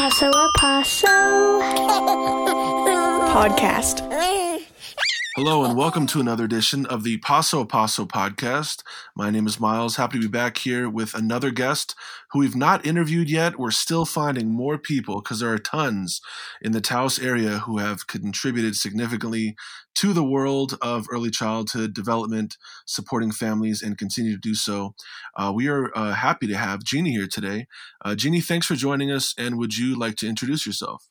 Paso a Paso podcast. Hello and welcome to another edition of the Paso Paso podcast. My name is Miles. Happy to be back here with another guest who we've not interviewed yet. We're still finding more people because there are tons in the Taos area who have contributed significantly to the world of early childhood development, supporting families, and continue to do so. Uh, we are uh, happy to have Jeannie here today. Uh, Jeannie, thanks for joining us. And would you like to introduce yourself?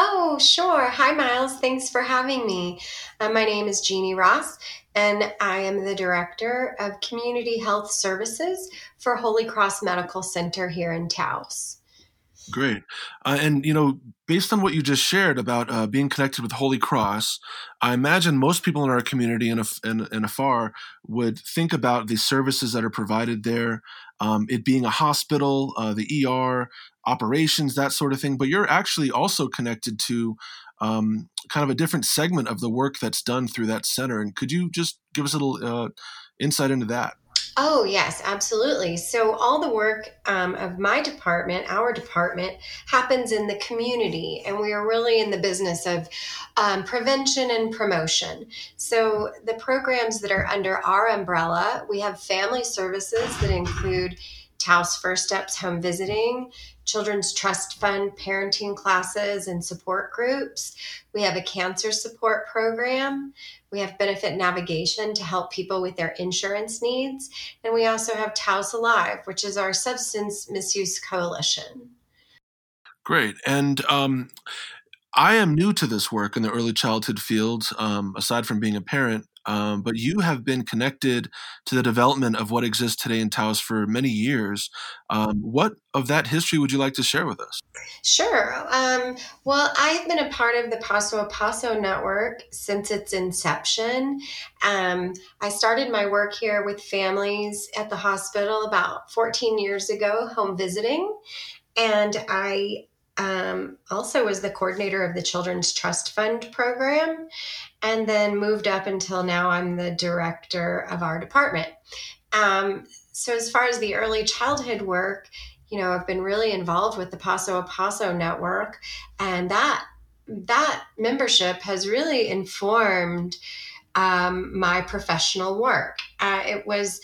Oh, sure. Hi, Miles. Thanks for having me. Uh, my name is Jeannie Ross, and I am the Director of Community Health Services for Holy Cross Medical Center here in Taos. Great. Uh, and, you know, based on what you just shared about uh, being connected with Holy Cross, I imagine most people in our community and, and, and afar would think about the services that are provided there, um, it being a hospital, uh, the ER, operations, that sort of thing. But you're actually also connected to um, kind of a different segment of the work that's done through that center. And could you just give us a little uh, insight into that? Oh, yes, absolutely. So, all the work um, of my department, our department, happens in the community, and we are really in the business of um, prevention and promotion. So, the programs that are under our umbrella, we have family services that include Taos First Steps Home Visiting, Children's Trust Fund parenting classes and support groups. We have a cancer support program. We have benefit navigation to help people with their insurance needs. And we also have Taos Alive, which is our substance misuse coalition. Great. And um, I am new to this work in the early childhood field, um, aside from being a parent. Um, but you have been connected to the development of what exists today in Taos for many years. Um, what of that history would you like to share with us? Sure. Um, well, I've been a part of the Paso a Paso network since its inception. Um, I started my work here with families at the hospital about 14 years ago, home visiting. And I um, also was the coordinator of the Children's Trust Fund program, and then moved up until now I'm the director of our department. Um, so, as far as the early childhood work, you know, I've been really involved with the Paso a Paso network, and that that membership has really informed um, my professional work. Uh, it was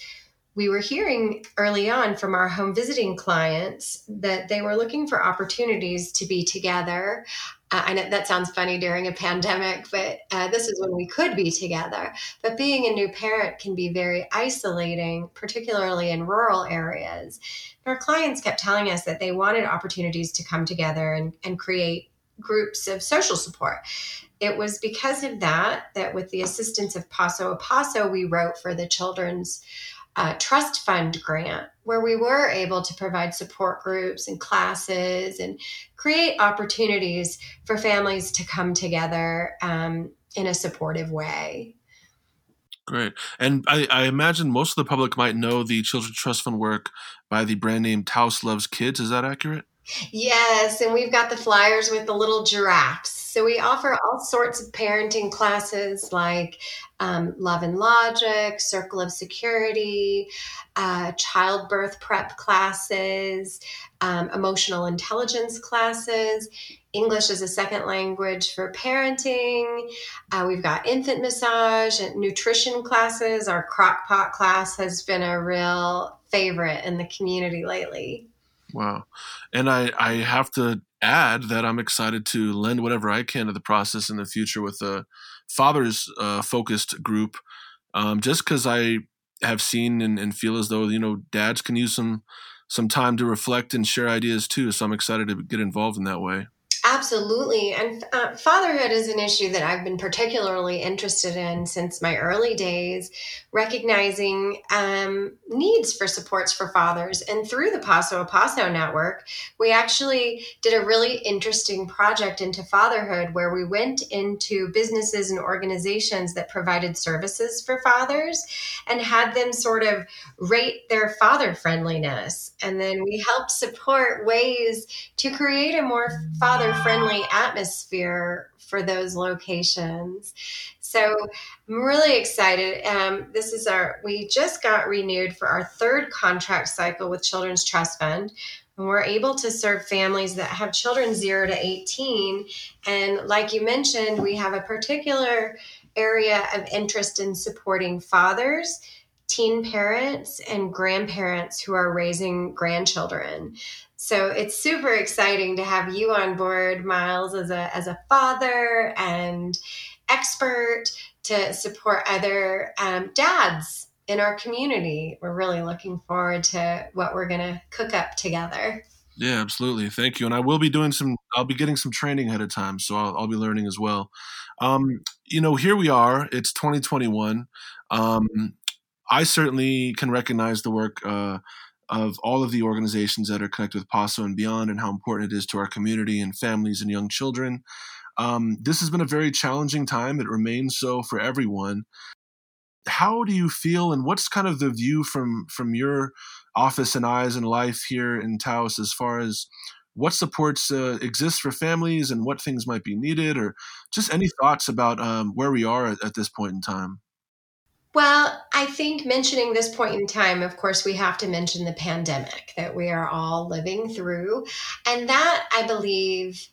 we were hearing early on from our home visiting clients that they were looking for opportunities to be together. Uh, I know that sounds funny during a pandemic, but uh, this is when we could be together. But being a new parent can be very isolating, particularly in rural areas. Our clients kept telling us that they wanted opportunities to come together and, and create groups of social support. It was because of that that, with the assistance of Paso a Paso, we wrote for the Children's uh, trust fund grant where we were able to provide support groups and classes and create opportunities for families to come together um, in a supportive way. Great. And I, I, imagine most of the public might know the Children's Trust Fund work by the brand name Taos Loves Kids. Is that accurate? Yes, and we've got the flyers with the little giraffes. So we offer all sorts of parenting classes like um, Love and Logic, Circle of Security, uh, childbirth prep classes, um, emotional intelligence classes, English as a second language for parenting. Uh, we've got infant massage and nutrition classes. Our crock pot class has been a real favorite in the community lately. Wow. And I, I have to add that I'm excited to lend whatever I can to the process in the future with a fathers uh, focused group, um, just because I have seen and, and, feel as though, you know, dads can use some some time to reflect and share ideas too. So I'm excited to get involved in that way. Absolutely. And uh, fatherhood is an issue that I've been particularly interested in since my early days, recognizing um, needs for supports for fathers. And through the Paso a Paso network, we actually did a really interesting project into fatherhood where we went into businesses and organizations that provided services for fathers and had them sort of rate their father friendliness. And then we helped support ways to create a more father friendly atmosphere for those locations. So I'm really excited. Um, this is our, we just got renewed for our third contract cycle with Children's Trust Fund. And we're able to serve families that have children 0 to 18 and like you mentioned, we have a particular area of interest in supporting fathers teen parents and grandparents who are raising grandchildren. So it's super exciting to have you on board, Miles, as a as a father and expert to support other um, dads in our community. We're really looking forward to what we're going to cook up together. Yeah, absolutely. Thank you. And I will be doing some, I'll be getting some training ahead of time. So I'll, I'll be learning as well. Um, you know, here we are. It's 2021. Um, I certainly can recognize the work uh, of all of the organizations that are connected with PASO and beyond and how important it is to our community and families and young children. Um, this has been a very challenging time. It remains so for everyone. How do you feel, and what's kind of the view from from your office and eyes and life here in Taos as far as what supports uh, exist for families and what things might be needed, or just any thoughts about um, where we are at, at this point in time? Well, I think mentioning this point in time, of course, we have to mention the pandemic that we are all living through. And that, I believe,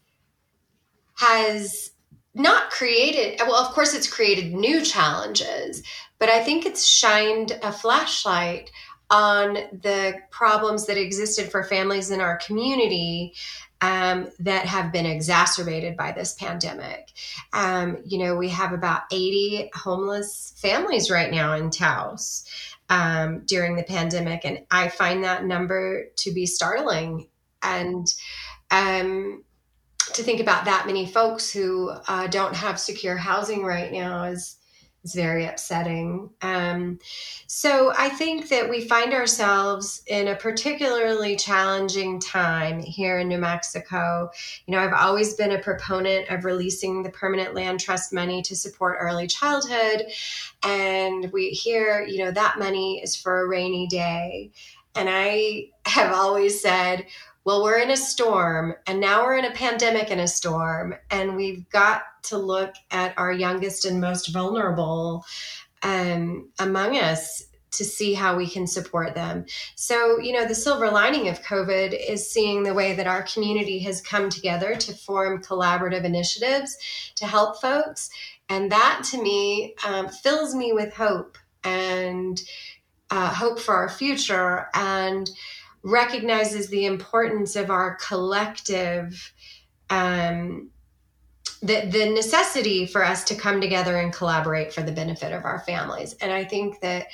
has not created, well, of course, it's created new challenges, but I think it's shined a flashlight on the problems that existed for families in our community um, that have been exacerbated by this pandemic. Um, you know, we have about 80 homeless families right now in Taos um, during the pandemic, and I find that number to be startling. And um, to think about that many folks who uh, don't have secure housing right now is is very upsetting. Um, so I think that we find ourselves in a particularly challenging time here in New Mexico. You know, I've always been a proponent of releasing the permanent land trust money to support early childhood. And we hear, you know, that money is for a rainy day. And I have always said, well, we're in a storm and now we're in a pandemic and a storm, and we've got to look at our youngest and most vulnerable um, among us to see how we can support them. So, you know, the silver lining of COVID is seeing the way that our community has come together to form collaborative initiatives to help folks. And that to me um, fills me with hope and uh, hope for our future. And recognizes the importance of our collective um, the, the necessity for us to come together and collaborate for the benefit of our families. And i think that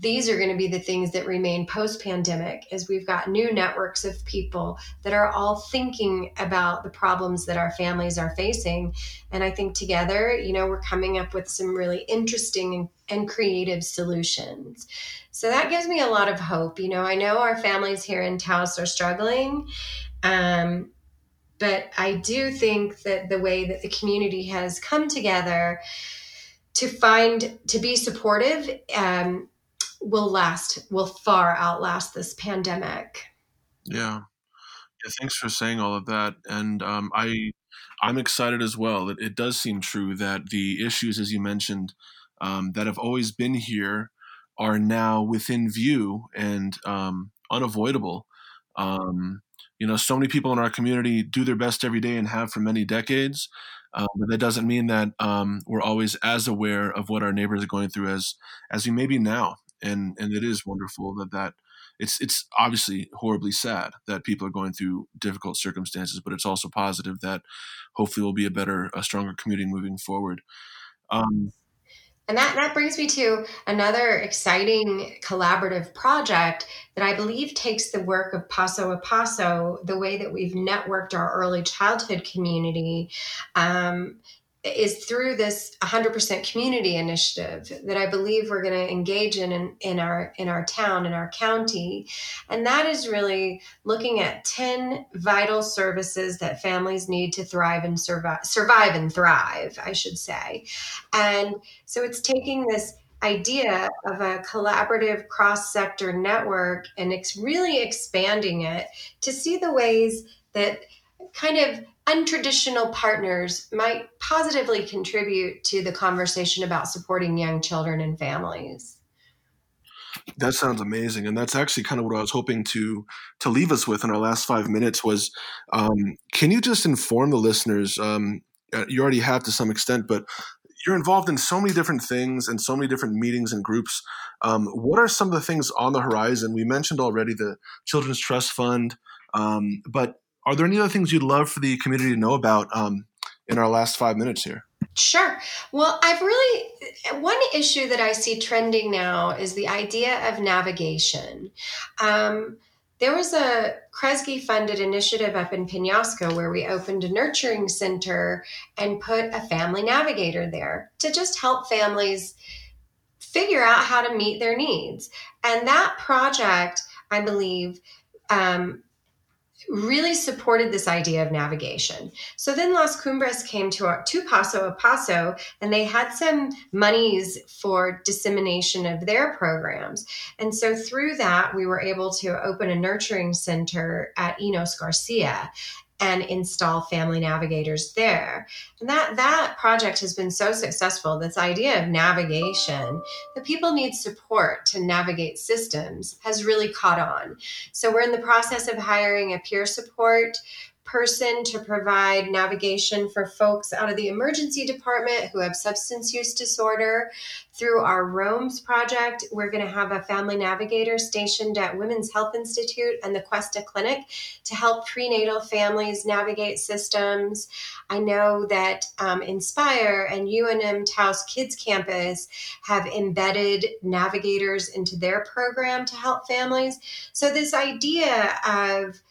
these are going to be the things that remain post pandemic as we've got new networks of people that are all thinking about the problems that our families are facing. And i think together you know we're coming up with some really interesting and, creative solutions so that gives me a lot of hope. You know, I know our families here in Taos are struggling. Um, but I do think that the way that the community has come together to find to be supportive um, will last, will far outlast this pandemic. Yeah. Yeah, thanks for saying all of that. And um, I, I'm excited as well. It, it, does seem true that the issues, as you mentioned, um, that have always been here are now within view and um, unavoidable. Um, you know, so many people in our community do their best every day and have for many decades. Um, but that doesn't mean that um, we're always as aware of what our neighbors are going through as as we may be now. And and it is wonderful that that it's it's obviously horribly sad that people are going through difficult circumstances, but it's also positive that hopefully we'll be a better, a stronger community moving forward. Um, and that, that brings me to another exciting collaborative project that I believe takes the work of Paso a Paso, the way that we've networked our early childhood community, um, is through this 100% community initiative that I believe we're going to engage in, in in our in our town in our county. And that is really looking at 10 vital services that families need to thrive and survive survive and thrive I should say. And so it's taking this idea of a collaborative cross sector network and it's really expanding it to see the ways that kind of untraditional partners might positively contribute to the conversation about supporting young children and families. That sounds amazing, and that's actually kind of what I was hoping to to leave us with in our last five minutes. Was um, can you just inform the listeners? Um, uh, you already have to some extent, but you're involved in so many different things and so many different meetings and groups. Um, what are some of the things on the horizon? We mentioned already the Children's Trust Fund, um, but are there any other things you'd love for the community to know about um, in our last five minutes here? Sure. Well, I've really, one issue that I see trending now is the idea of navigation. Um, there was a Kresge funded initiative up in Penasco where we opened a nurturing center and put a family navigator there to just help families figure out how to meet their needs. And that project, I believe, um, really supported this idea of navigation. So then Las Cumbres came to, to Paso a Paso and they had some monies for dissemination of their programs. And so through that, we were able to open a nurturing center at Enos Garcia and install family navigators there. And that that project has been so successful. This idea of navigation, that people need support to navigate systems, has really caught on. So we're in the process of hiring a peer support person to provide navigation for folks out of the emergency department who have substance use disorder. Through our ROAMS project, we're going to have a family navigator stationed at Women's Health Institute and the Questa Clinic to help prenatal families navigate systems. I know that um, Inspire and UNM Taos Kids Campus have embedded navigators into their program to help families. So, this idea of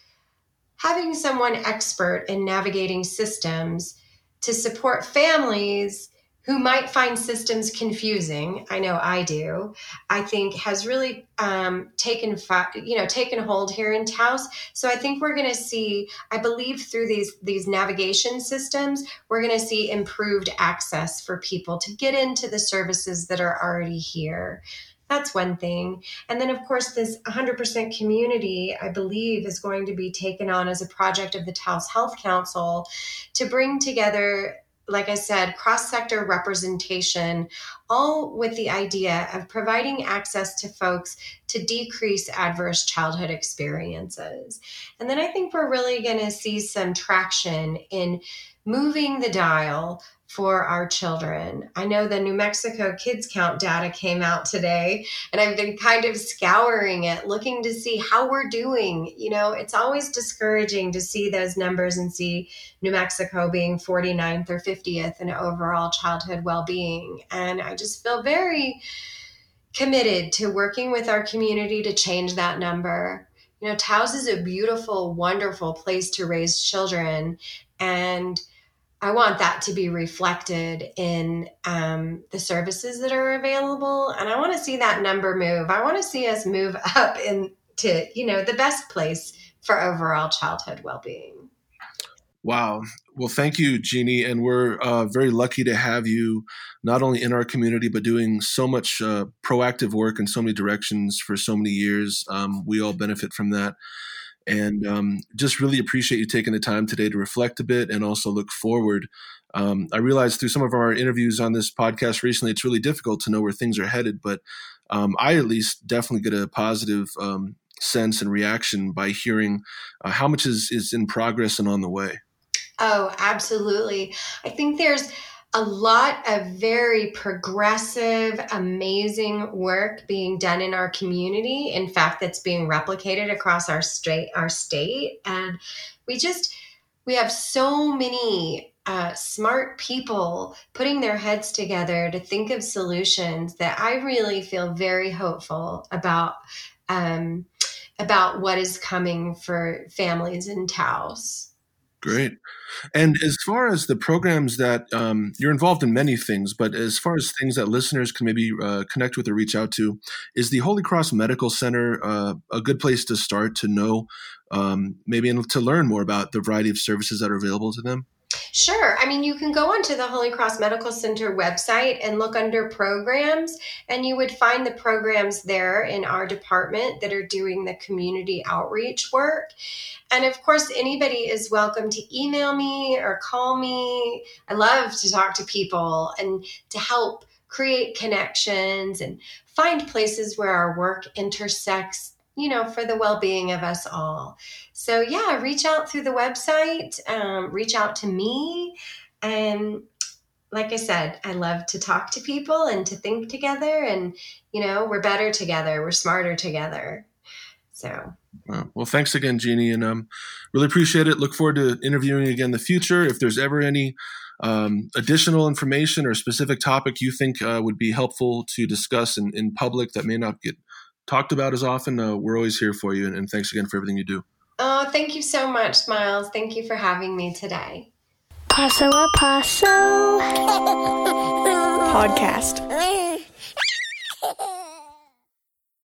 having someone expert in navigating systems to support families who might find systems confusing. I know i do. I think has really um, taken you know taken hold here in taos. So i think we're going to see i believe through these these navigation systems we're going to see improved access for people to get into the services that are already here that's one thing. And then, of course, this 100% community, I believe, is going to be taken on as a project of the Taos Health Council to bring together like I said, cross sector representation, all with the idea of providing access to folks to decrease adverse childhood experiences. And then I think we're really going to see some traction in moving the dial for our children. I know the New Mexico Kids Count data came out today, and I've been kind of scouring it, looking to see how we're doing. You know, it's always discouraging to see those numbers and see New Mexico being 49th or 50th in overall childhood well being. And I just feel very committed to working with our community to change that number. You know, Taos is a beautiful, wonderful place to raise children. And I want that to be reflected in um, the services that are available, and I want to see that number move. I want to see us move up into you know the best place for overall childhood well-being. Wow. Well, thank you, Jeannie, and we're uh, very lucky to have you not only in our community but doing so much uh, proactive work in so many directions for so many years. Um, we all benefit from that and um, just really appreciate you taking the time today to reflect a bit and also look forward. Um, I realized through some of our interviews on this podcast recently, it's really difficult to know where things are headed, but um, I at least definitely get a positive um, sense and reaction by hearing uh, how much is, is in progress and on the way. Oh, absolutely. I think there's a lot of very progressive, amazing work being done in our community. In fact, that's being replicated across our state, our state, and we just we have so many uh, smart people putting their heads together to think of solutions that I really feel very hopeful about um, about what is coming for families in Taos. Great. And as far as the programs that um, you're involved in many things, but as far as things that listeners can maybe uh, connect with or reach out to, is the Holy Cross Medical Center uh, a good place to start to know um, maybe and to learn more about the variety of services that are available to them? Sure. I mean, you can go onto the Holy Cross Medical Center website and look under programs, and you would find the programs there in our department that are doing the community outreach work. And of course, anybody is welcome to email me or call me. I love to talk to people and to help create connections and find places where our work intersects you know, for the well being of us all. So, yeah, reach out through the website, um, reach out to me. And like I said, I love to talk to people and to think together. And, you know, we're better together, we're smarter together. So, well, thanks again, Jeannie, and um, really appreciate it. Look forward to interviewing again in the future. If there's ever any um, additional information or specific topic you think uh, would be helpful to discuss in, in public that may not get talked about as often, uh, we're always here for you. And, and thanks again for everything you do. Oh, thank you so much, Miles. Thank you for having me today. Paso a Paso podcast.